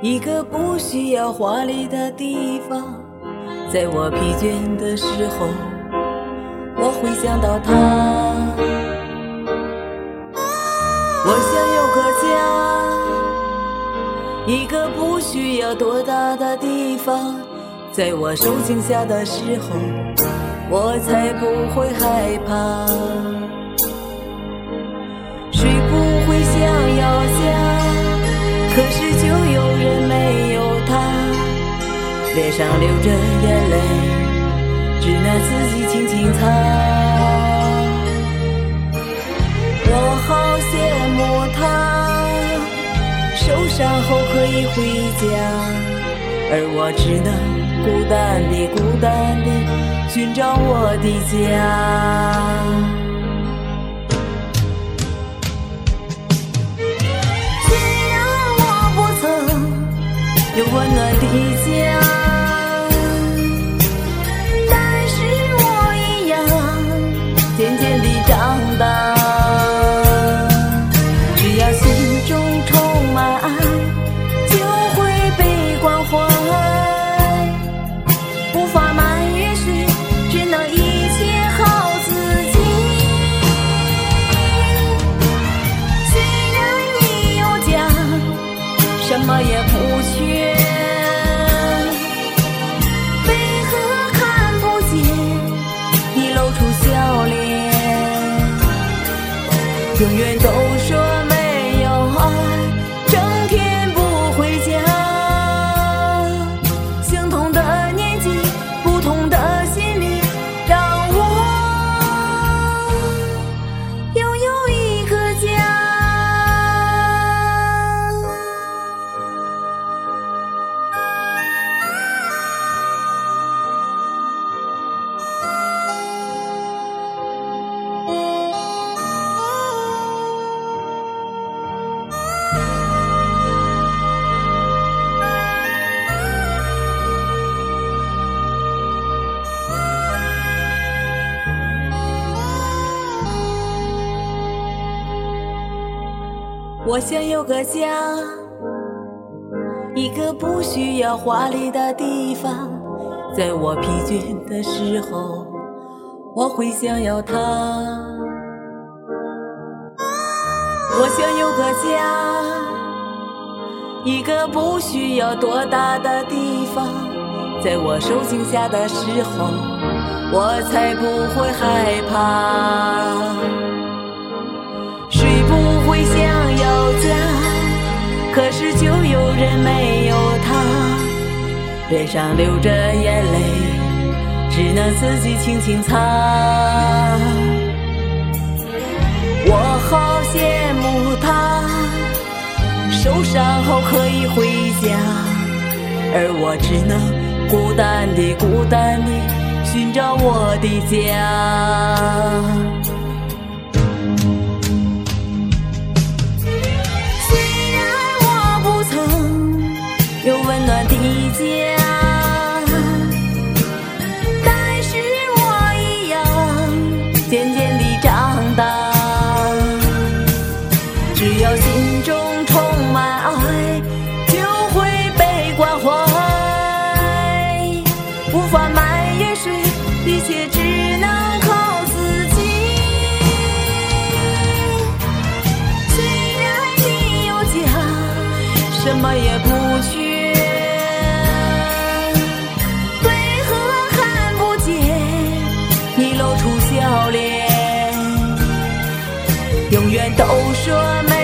一个不需要华丽的地方，在我疲倦的时候，我会想到他。我想有个家，一个不需要多大的地方，在我受惊吓的时候，我才不会害怕。谁不会想要家？可是有人没有他，脸上流着眼泪，只能自己轻轻擦。我好羡慕他，受伤后可以回家，而我只能孤单地、孤单地寻找我的家。有温暖的家，但是我一样渐渐地长大。么也不缺。为何看不见你露出笑脸？永远。我想有个家，一个不需要华丽的地方，在我疲倦的时候，我会想要它。我想有个家，一个不需要多大的地方，在我受惊吓的时候，我才不会害怕。谁不会想要家？可是就有人没有他，脸上流着眼泪，只能自己轻轻擦。我好羡慕他，受伤后可以回家，而我只能孤单地、孤单地寻找我的家。什么也不缺，为何看不见你露出笑脸？永远都说没。